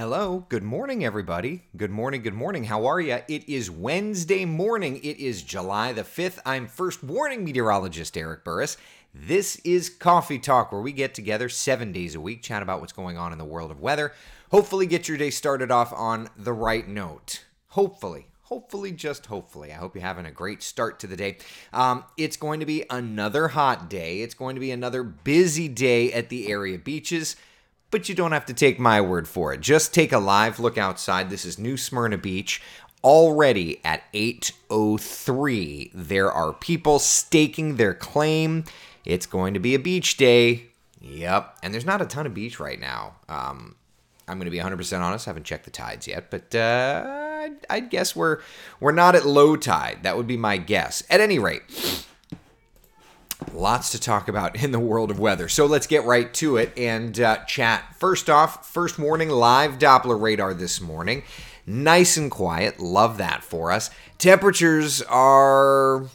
Hello, good morning, everybody. Good morning, good morning. How are you? It is Wednesday morning. It is July the 5th. I'm first warning meteorologist Eric Burris. This is Coffee Talk, where we get together seven days a week, chat about what's going on in the world of weather. Hopefully, get your day started off on the right note. Hopefully. Hopefully, just hopefully. I hope you're having a great start to the day. Um, it's going to be another hot day. It's going to be another busy day at the area beaches but you don't have to take my word for it. Just take a live look outside. This is New Smyrna Beach. Already at 8:03, there are people staking their claim. It's going to be a beach day. Yep, and there's not a ton of beach right now. Um, I'm going to be 100% honest. I haven't checked the tides yet, but uh, I'd, I'd guess we're we're not at low tide. That would be my guess. At any rate, Lots to talk about in the world of weather. So let's get right to it and uh, chat. First off, first warning live Doppler radar this morning. Nice and quiet. Love that for us. Temperatures are.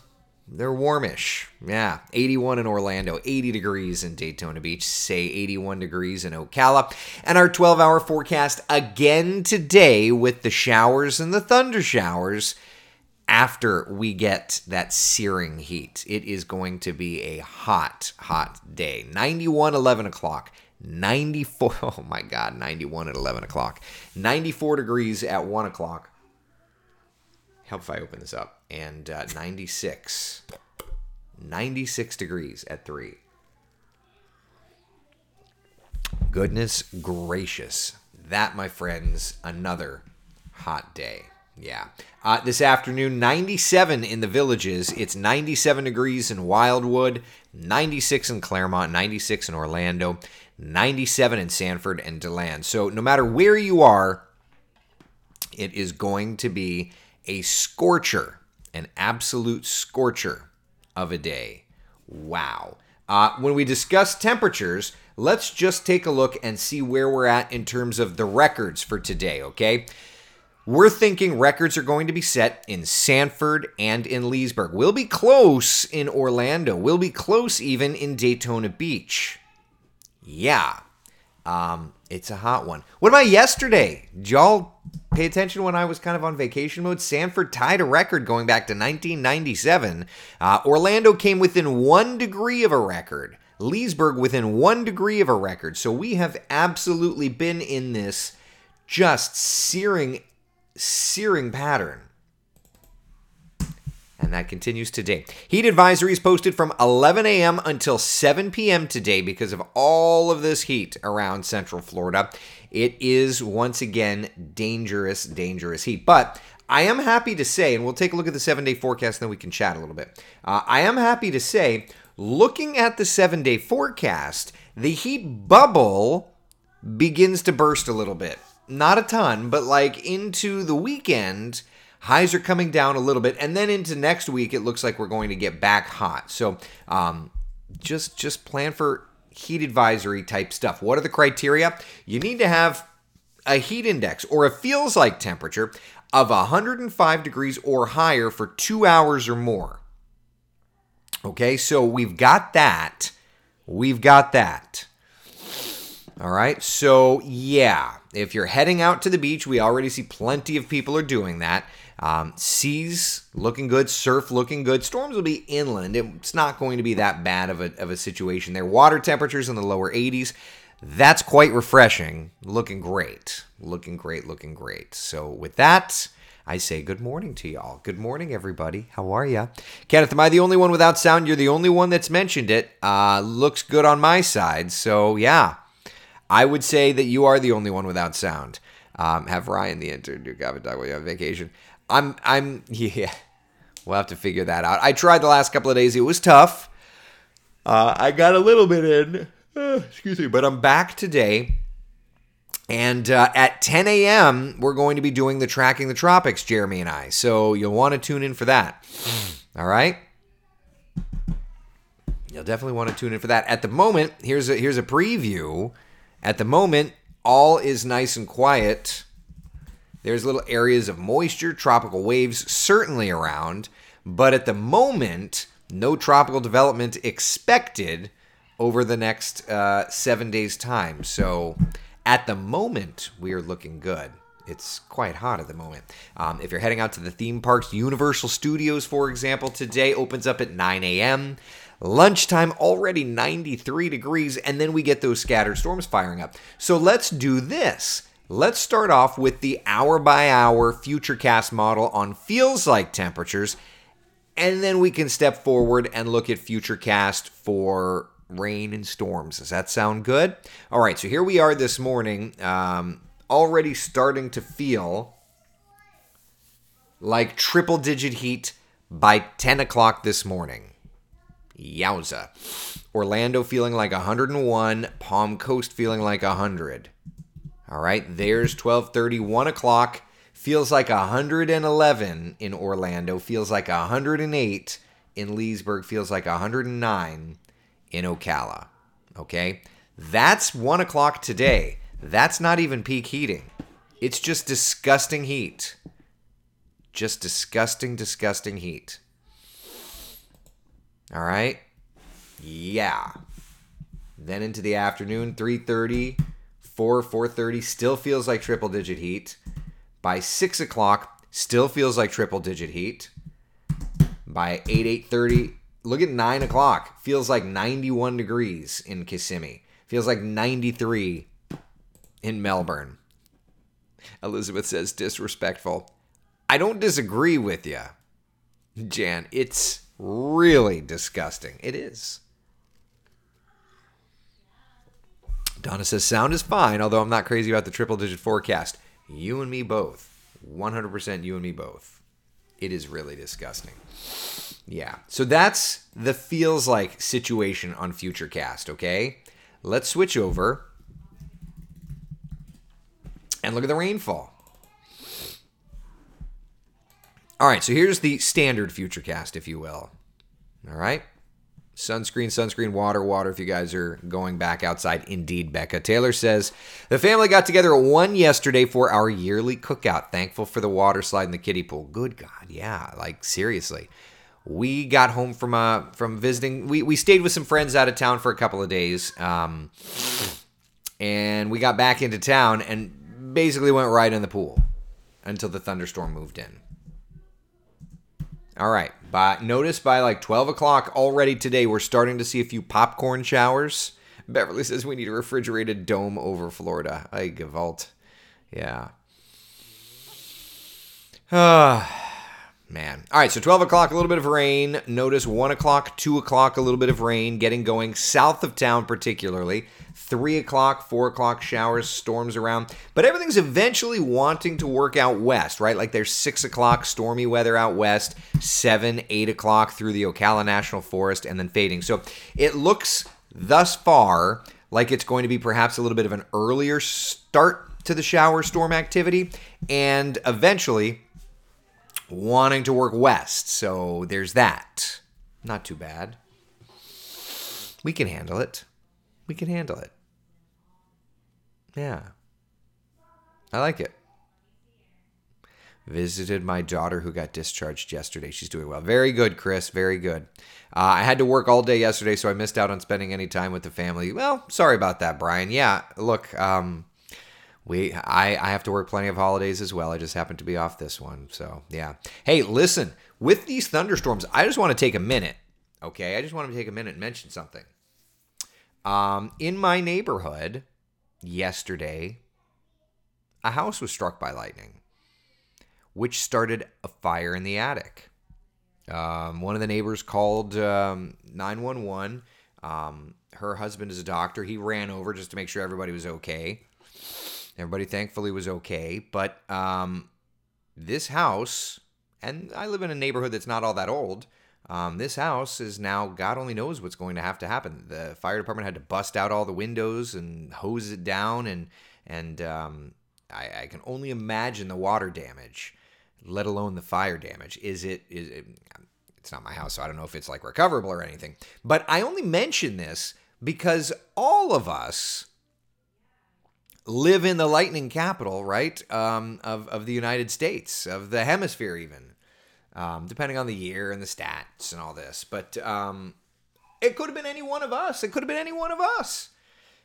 They're warmish. Yeah. 81 in Orlando, 80 degrees in Daytona Beach, say 81 degrees in Ocala. And our 12 hour forecast again today with the showers and the thunder showers after we get that searing heat. It is going to be a hot, hot day. 91, 11 o'clock. 94, oh my God, 91 at 11 o'clock. 94 degrees at 1 o'clock. Help if I open this up. And uh, 96. 96 degrees at 3. Goodness gracious. That, my friends, another hot day. Yeah. Uh, this afternoon, 97 in the villages. It's 97 degrees in Wildwood, 96 in Clermont, 96 in Orlando, 97 in Sanford and DeLand. So no matter where you are, it is going to be a scorcher, an absolute scorcher of a day. Wow. Uh, when we discuss temperatures, let's just take a look and see where we're at in terms of the records for today, okay? We're thinking records are going to be set in Sanford and in Leesburg. We'll be close in Orlando. We'll be close even in Daytona Beach. Yeah. Um, it's a hot one. What about yesterday? Did y'all pay attention when I was kind of on vacation mode? Sanford tied a record going back to 1997. Uh, Orlando came within one degree of a record. Leesburg within one degree of a record. So we have absolutely been in this just searing searing pattern. And that continues today. Heat advisories posted from 11 a.m. until 7 p.m. today because of all of this heat around Central Florida. It is once again dangerous, dangerous heat. But I am happy to say, and we'll take a look at the seven day forecast, and then we can chat a little bit. Uh, I am happy to say, looking at the seven day forecast, the heat bubble begins to burst a little bit not a ton, but like into the weekend, highs are coming down a little bit, and then into next week, it looks like we're going to get back hot. So um, just just plan for heat advisory type stuff. What are the criteria? You need to have a heat index or a feels like temperature of 105 degrees or higher for two hours or more. Okay, so we've got that. We've got that. All right. So, yeah, if you're heading out to the beach, we already see plenty of people are doing that. Um, seas looking good, surf looking good. Storms will be inland. It's not going to be that bad of a, of a situation there. Water temperatures in the lower 80s. That's quite refreshing. Looking great. Looking great. Looking great. So, with that, I say good morning to y'all. Good morning, everybody. How are ya? Kenneth, am I the only one without sound? You're the only one that's mentioned it. Uh, looks good on my side. So, yeah. I would say that you are the only one without sound. Um, have Ryan the intern do Talk while you're on vacation. I'm, I'm, yeah. We'll have to figure that out. I tried the last couple of days. It was tough. Uh, I got a little bit in. Uh, excuse me, but I'm back today. And uh, at 10 a.m., we're going to be doing the Tracking the Tropics, Jeremy and I. So you'll want to tune in for that. All right? You'll definitely want to tune in for that. At the moment, here's a here's a preview at the moment, all is nice and quiet. There's little areas of moisture, tropical waves certainly around, but at the moment, no tropical development expected over the next uh, seven days' time. So, At the moment, we are looking good. It's quite hot at the moment. Um, if you're heading out to the theme parks, Universal Studios, for example, today opens up at 9 a.m. Lunchtime already 93 degrees, and then we get those scattered storms firing up. So let's do this. Let's start off with the hour by hour futurecast model on feels like temperatures, and then we can step forward and look at futurecast for rain and storms. Does that sound good? All right, so here we are this morning, um, already starting to feel like triple digit heat by 10 o'clock this morning. Yowza. Orlando feeling like 101, Palm Coast feeling like 100. All right, there's 12:30, 1 o'clock. Feels like 111 in Orlando. Feels like 108 in Leesburg. Feels like 109 in Ocala. Okay, that's 1 o'clock today. That's not even peak heating. It's just disgusting heat. Just disgusting, disgusting heat. All right. Yeah. Then into the afternoon, 3:30, 4, 4:30, still feels like triple digit heat. By six o'clock, still feels like triple digit heat. By 8, 8:30, look at nine o'clock. Feels like 91 degrees in Kissimmee. Feels like 93 in Melbourne. Elizabeth says disrespectful. I don't disagree with you, Jan. It's really disgusting. It is. Donna says sound is fine, although I'm not crazy about the triple digit forecast. You and me both. 100% you and me both. It is really disgusting. Yeah. So that's the feels like situation on Futurecast, okay? Let's switch over and look at the rainfall. All right, so here's the standard Futurecast, if you will. All right. Sunscreen, sunscreen, water, water if you guys are going back outside. Indeed, Becca. Taylor says, The family got together at 1 yesterday for our yearly cookout. Thankful for the water slide in the kiddie pool. Good God, yeah. Like, seriously. We got home from uh, from visiting. We, we stayed with some friends out of town for a couple of days. Um, and we got back into town and basically went right in the pool until the thunderstorm moved in. All right. But notice by like 12 o'clock already today, we're starting to see a few popcorn showers. Beverly says we need a refrigerated dome over Florida. I Gevalt. Yeah. Ah. Man. All right, so 12 o'clock, a little bit of rain. Notice 1 o'clock, 2 o'clock, a little bit of rain getting going south of town, particularly. 3 o'clock, 4 o'clock, showers, storms around. But everything's eventually wanting to work out west, right? Like there's 6 o'clock, stormy weather out west, 7, 8 o'clock through the Ocala National Forest, and then fading. So it looks thus far like it's going to be perhaps a little bit of an earlier start to the shower storm activity. And eventually, wanting to work west. So there's that. Not too bad. We can handle it. We can handle it. Yeah. I like it. Visited my daughter who got discharged yesterday. She's doing well. Very good, Chris. Very good. Uh, I had to work all day yesterday, so I missed out on spending any time with the family. Well, sorry about that, Brian. Yeah, look, um, we I, I have to work plenty of holidays as well. I just happen to be off this one. So yeah. Hey, listen, with these thunderstorms, I just want to take a minute. Okay, I just want to take a minute and mention something. Um, in my neighborhood yesterday, a house was struck by lightning, which started a fire in the attic. Um, one of the neighbors called um, 911. Um, her husband is a doctor. He ran over just to make sure everybody was okay. Everybody thankfully was okay. But um, this house, and I live in a neighborhood that's not all that old. Um, this house is now, God only knows what's going to have to happen. The fire department had to bust out all the windows and hose it down, and and um, I, I, can only imagine the water damage, let alone the fire damage. Is it? Is it? It's not my house, so I don't know if it's like recoverable or anything. But I only mention this because all of us live in the lightning capital, right, um, of, of the United States, of the hemisphere, even, um, depending on the year and the stats and all this. But um, it could have been any one of us. It could have been any one of us.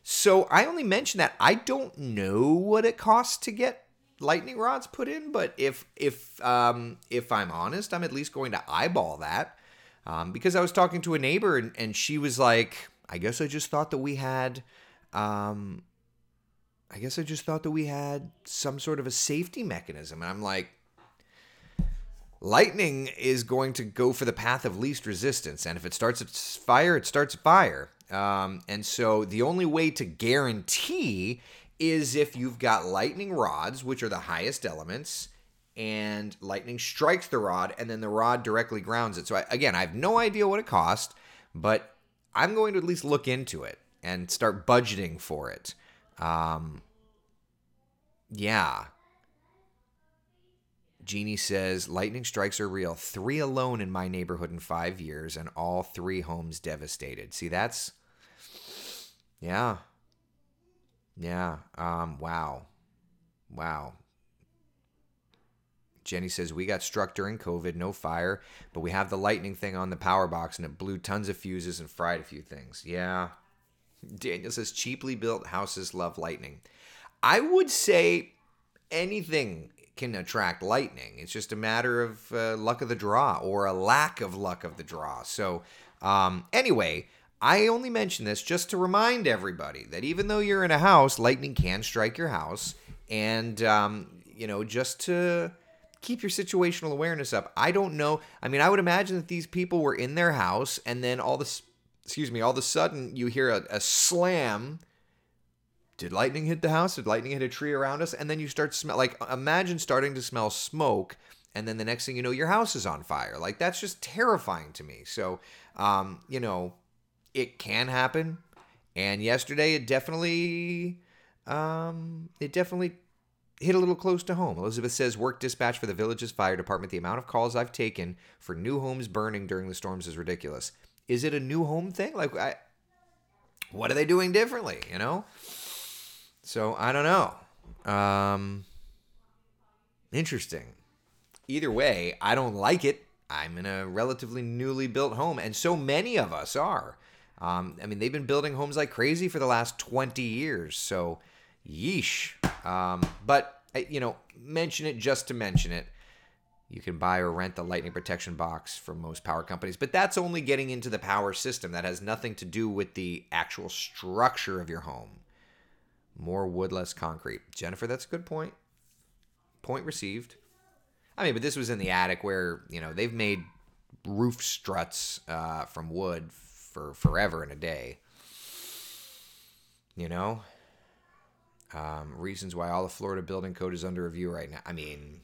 So I only mention that I don't know what it costs to get lightning rods put in, but if if um, if I'm honest, I'm at least going to eyeball that um, because I was talking to a neighbor and, and she was like, I guess I just thought that we had. Um, I guess I just thought that we had some sort of a safety mechanism. And I'm like, lightning is going to go for the path of least resistance. And if it starts a fire, it starts a fire. Um, and so the only way to guarantee is if you've got lightning rods, which are the highest elements, and lightning strikes the rod, and then the rod directly grounds it. So, I, again, I have no idea what it cost, but I'm going to at least look into it and start budgeting for it. Um, yeah. Jeannie says lightning strikes are real. Three alone in my neighborhood in five years, and all three homes devastated. See, that's yeah, yeah. Um, wow, wow. Jenny says we got struck during COVID, no fire, but we have the lightning thing on the power box, and it blew tons of fuses and fried a few things. Yeah. Daniel says cheaply built houses love lightning. I would say anything can attract lightning. It's just a matter of uh, luck of the draw or a lack of luck of the draw. So, um, anyway, I only mention this just to remind everybody that even though you're in a house, lightning can strike your house. And, um, you know, just to keep your situational awareness up. I don't know. I mean, I would imagine that these people were in their house and then all this, excuse me, all of a sudden you hear a, a slam did lightning hit the house? Did lightning hit a tree around us? And then you start smell like imagine starting to smell smoke, and then the next thing you know, your house is on fire. Like that's just terrifying to me. So, um, you know, it can happen. And yesterday, it definitely, um, it definitely hit a little close to home. Elizabeth says, work dispatch for the village's fire department. The amount of calls I've taken for new homes burning during the storms is ridiculous. Is it a new home thing? Like, I, what are they doing differently? You know? So I don't know. Um, interesting. Either way, I don't like it. I'm in a relatively newly built home, and so many of us are. Um, I mean, they've been building homes like crazy for the last 20 years. So, yeesh. Um, but, you know, mention it just to mention it. You can buy or rent the lightning protection box from most power companies, but that's only getting into the power system. That has nothing to do with the actual structure of your home. More wood, less concrete. Jennifer, that's a good point. Point received. I mean, but this was in the attic where, you know, they've made roof struts uh, from wood for forever and a day. You know? Um, reasons why all the Florida building code is under review right now. I mean,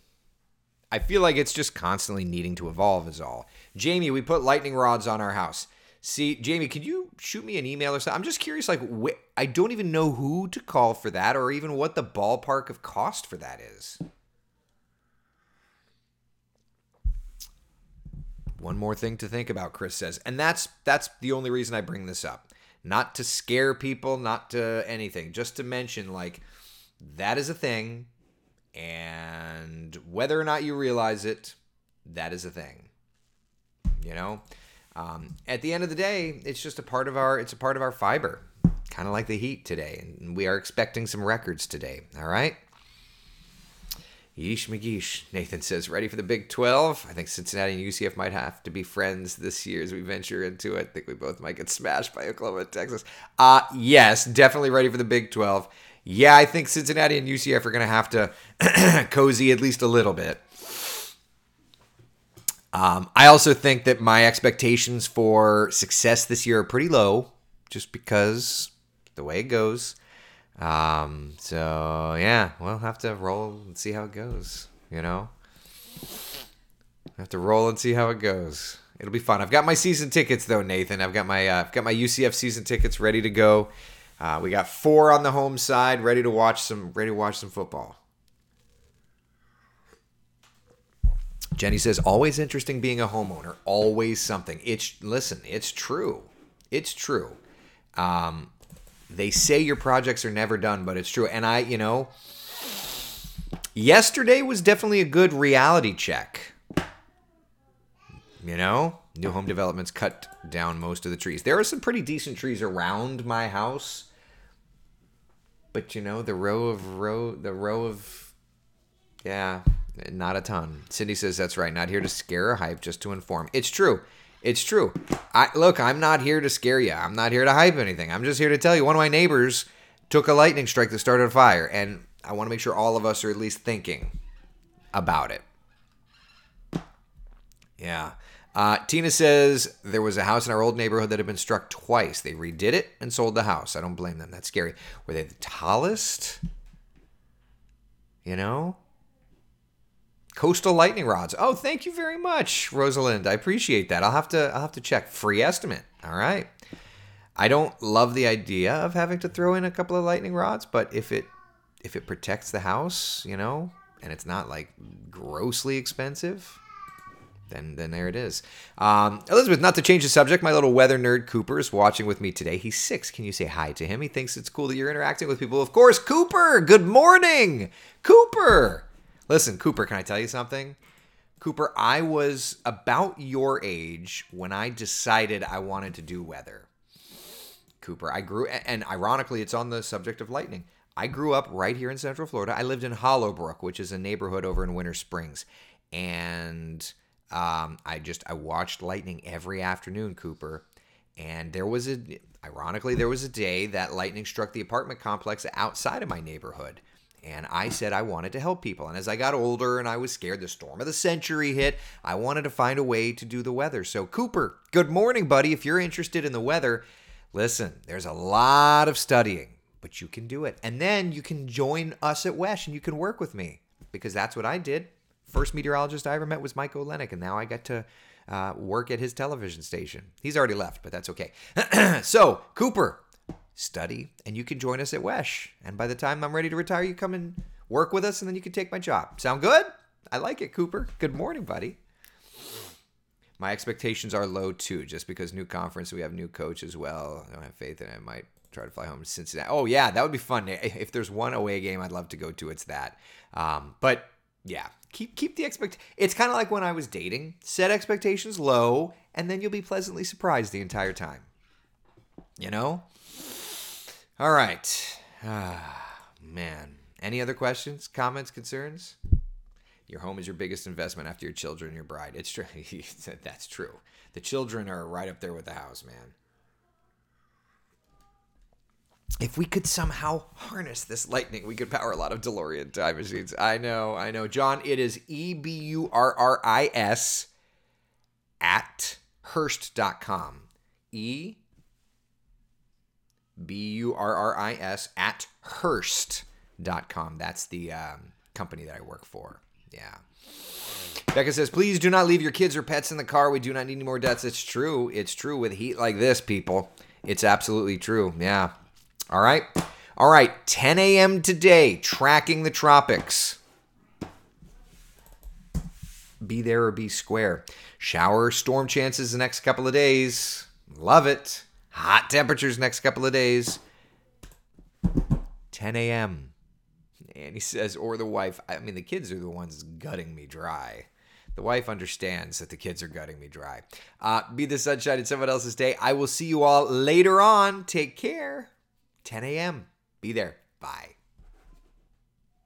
I feel like it's just constantly needing to evolve, is all. Jamie, we put lightning rods on our house. See, Jamie, could you shoot me an email or something? I'm just curious. Like, wh- I don't even know who to call for that, or even what the ballpark of cost for that is. One more thing to think about, Chris says, and that's that's the only reason I bring this up. Not to scare people, not to anything, just to mention like that is a thing, and whether or not you realize it, that is a thing. You know. Um, at the end of the day, it's just a part of our it's a part of our fiber, kind of like the heat today, and we are expecting some records today. All right. Yeesh McGeesh. Nathan says, ready for the Big 12? I think Cincinnati and UCF might have to be friends this year as we venture into it. I think we both might get smashed by Oklahoma and Texas. Uh, yes, definitely ready for the Big 12. Yeah, I think Cincinnati and UCF are going to have to cozy at least a little bit. Um, I also think that my expectations for success this year are pretty low, just because the way it goes. Um, so yeah, we'll have to roll and see how it goes. You know, have to roll and see how it goes. It'll be fun. I've got my season tickets though, Nathan. I've got my uh, I've got my UCF season tickets ready to go. Uh, we got four on the home side, ready to watch some ready to watch some football. Jenny says, always interesting being a homeowner. Always something. It's listen, it's true. It's true. Um, they say your projects are never done, but it's true. And I, you know, yesterday was definitely a good reality check. You know, new home developments cut down most of the trees. There are some pretty decent trees around my house, but you know the row of row the row of yeah, not a ton. Cindy says that's right. Not here to scare or hype, just to inform. It's true. It's true. I look. I'm not here to scare you. I'm not here to hype anything. I'm just here to tell you. One of my neighbors took a lightning strike that started a fire, and I want to make sure all of us are at least thinking about it. Yeah. Uh, Tina says there was a house in our old neighborhood that had been struck twice. They redid it and sold the house. I don't blame them. That's scary. Were they the tallest? You know? Coastal lightning rods. Oh, thank you very much, Rosalind. I appreciate that. I'll have to I'll have to check. Free estimate. All right. I don't love the idea of having to throw in a couple of lightning rods, but if it if it protects the house, you know, and it's not like grossly expensive, then then there it is. Um, Elizabeth, not to change the subject, my little weather nerd Cooper is watching with me today. He's six. Can you say hi to him? He thinks it's cool that you're interacting with people. Of course, Cooper. Good morning, Cooper. Listen, Cooper, can I tell you something? Cooper, I was about your age when I decided I wanted to do weather. Cooper, I grew, and ironically, it's on the subject of lightning. I grew up right here in Central Florida. I lived in Hollowbrook, which is a neighborhood over in Winter Springs, and um, I just I watched lightning every afternoon, Cooper. And there was a, ironically, there was a day that lightning struck the apartment complex outside of my neighborhood. And I said I wanted to help people. And as I got older and I was scared, the storm of the century hit. I wanted to find a way to do the weather. So, Cooper, good morning, buddy. If you're interested in the weather, listen, there's a lot of studying, but you can do it. And then you can join us at WESH and you can work with me because that's what I did first meteorologist I ever met was Mike Olenek, and now I get to uh, work at his television station. He's already left, but that's okay. so, Cooper, study, and you can join us at WESH. And by the time I'm ready to retire, you come and work with us, and then you can take my job. Sound good? I like it, Cooper. Good morning, buddy. My expectations are low too, just because new conference, we have new coach as well. I don't have faith in it. I might try to fly home to Cincinnati. Oh yeah, that would be fun. If there's one away game I'd love to go to, it's that. Um, but yeah, keep keep the expect. It's kind of like when I was dating. Set expectations low, and then you'll be pleasantly surprised the entire time. You know. All right. Ah, man. Any other questions, comments, concerns? Your home is your biggest investment after your children and your bride. It's true. That's true. The children are right up there with the house, man if we could somehow harness this lightning, we could power a lot of DeLorean time machines. I know, I know. John, it is E B U R R I S at Hearst.com. E B U R R I S at Hearst.com. That's the um, company that I work for. Yeah. Becca says, please do not leave your kids or pets in the car. We do not need any more deaths. It's true. It's true with heat like this, people. It's absolutely true. Yeah. All right. All right. 10 a.m. today, tracking the tropics. Be there or be square. Shower storm chances the next couple of days. Love it. Hot temperatures next couple of days. 10 a.m. And he says, or the wife. I mean, the kids are the ones gutting me dry. The wife understands that the kids are gutting me dry. Uh, be the sunshine in someone else's day. I will see you all later on. Take care. 10 a.m. Be there. Bye.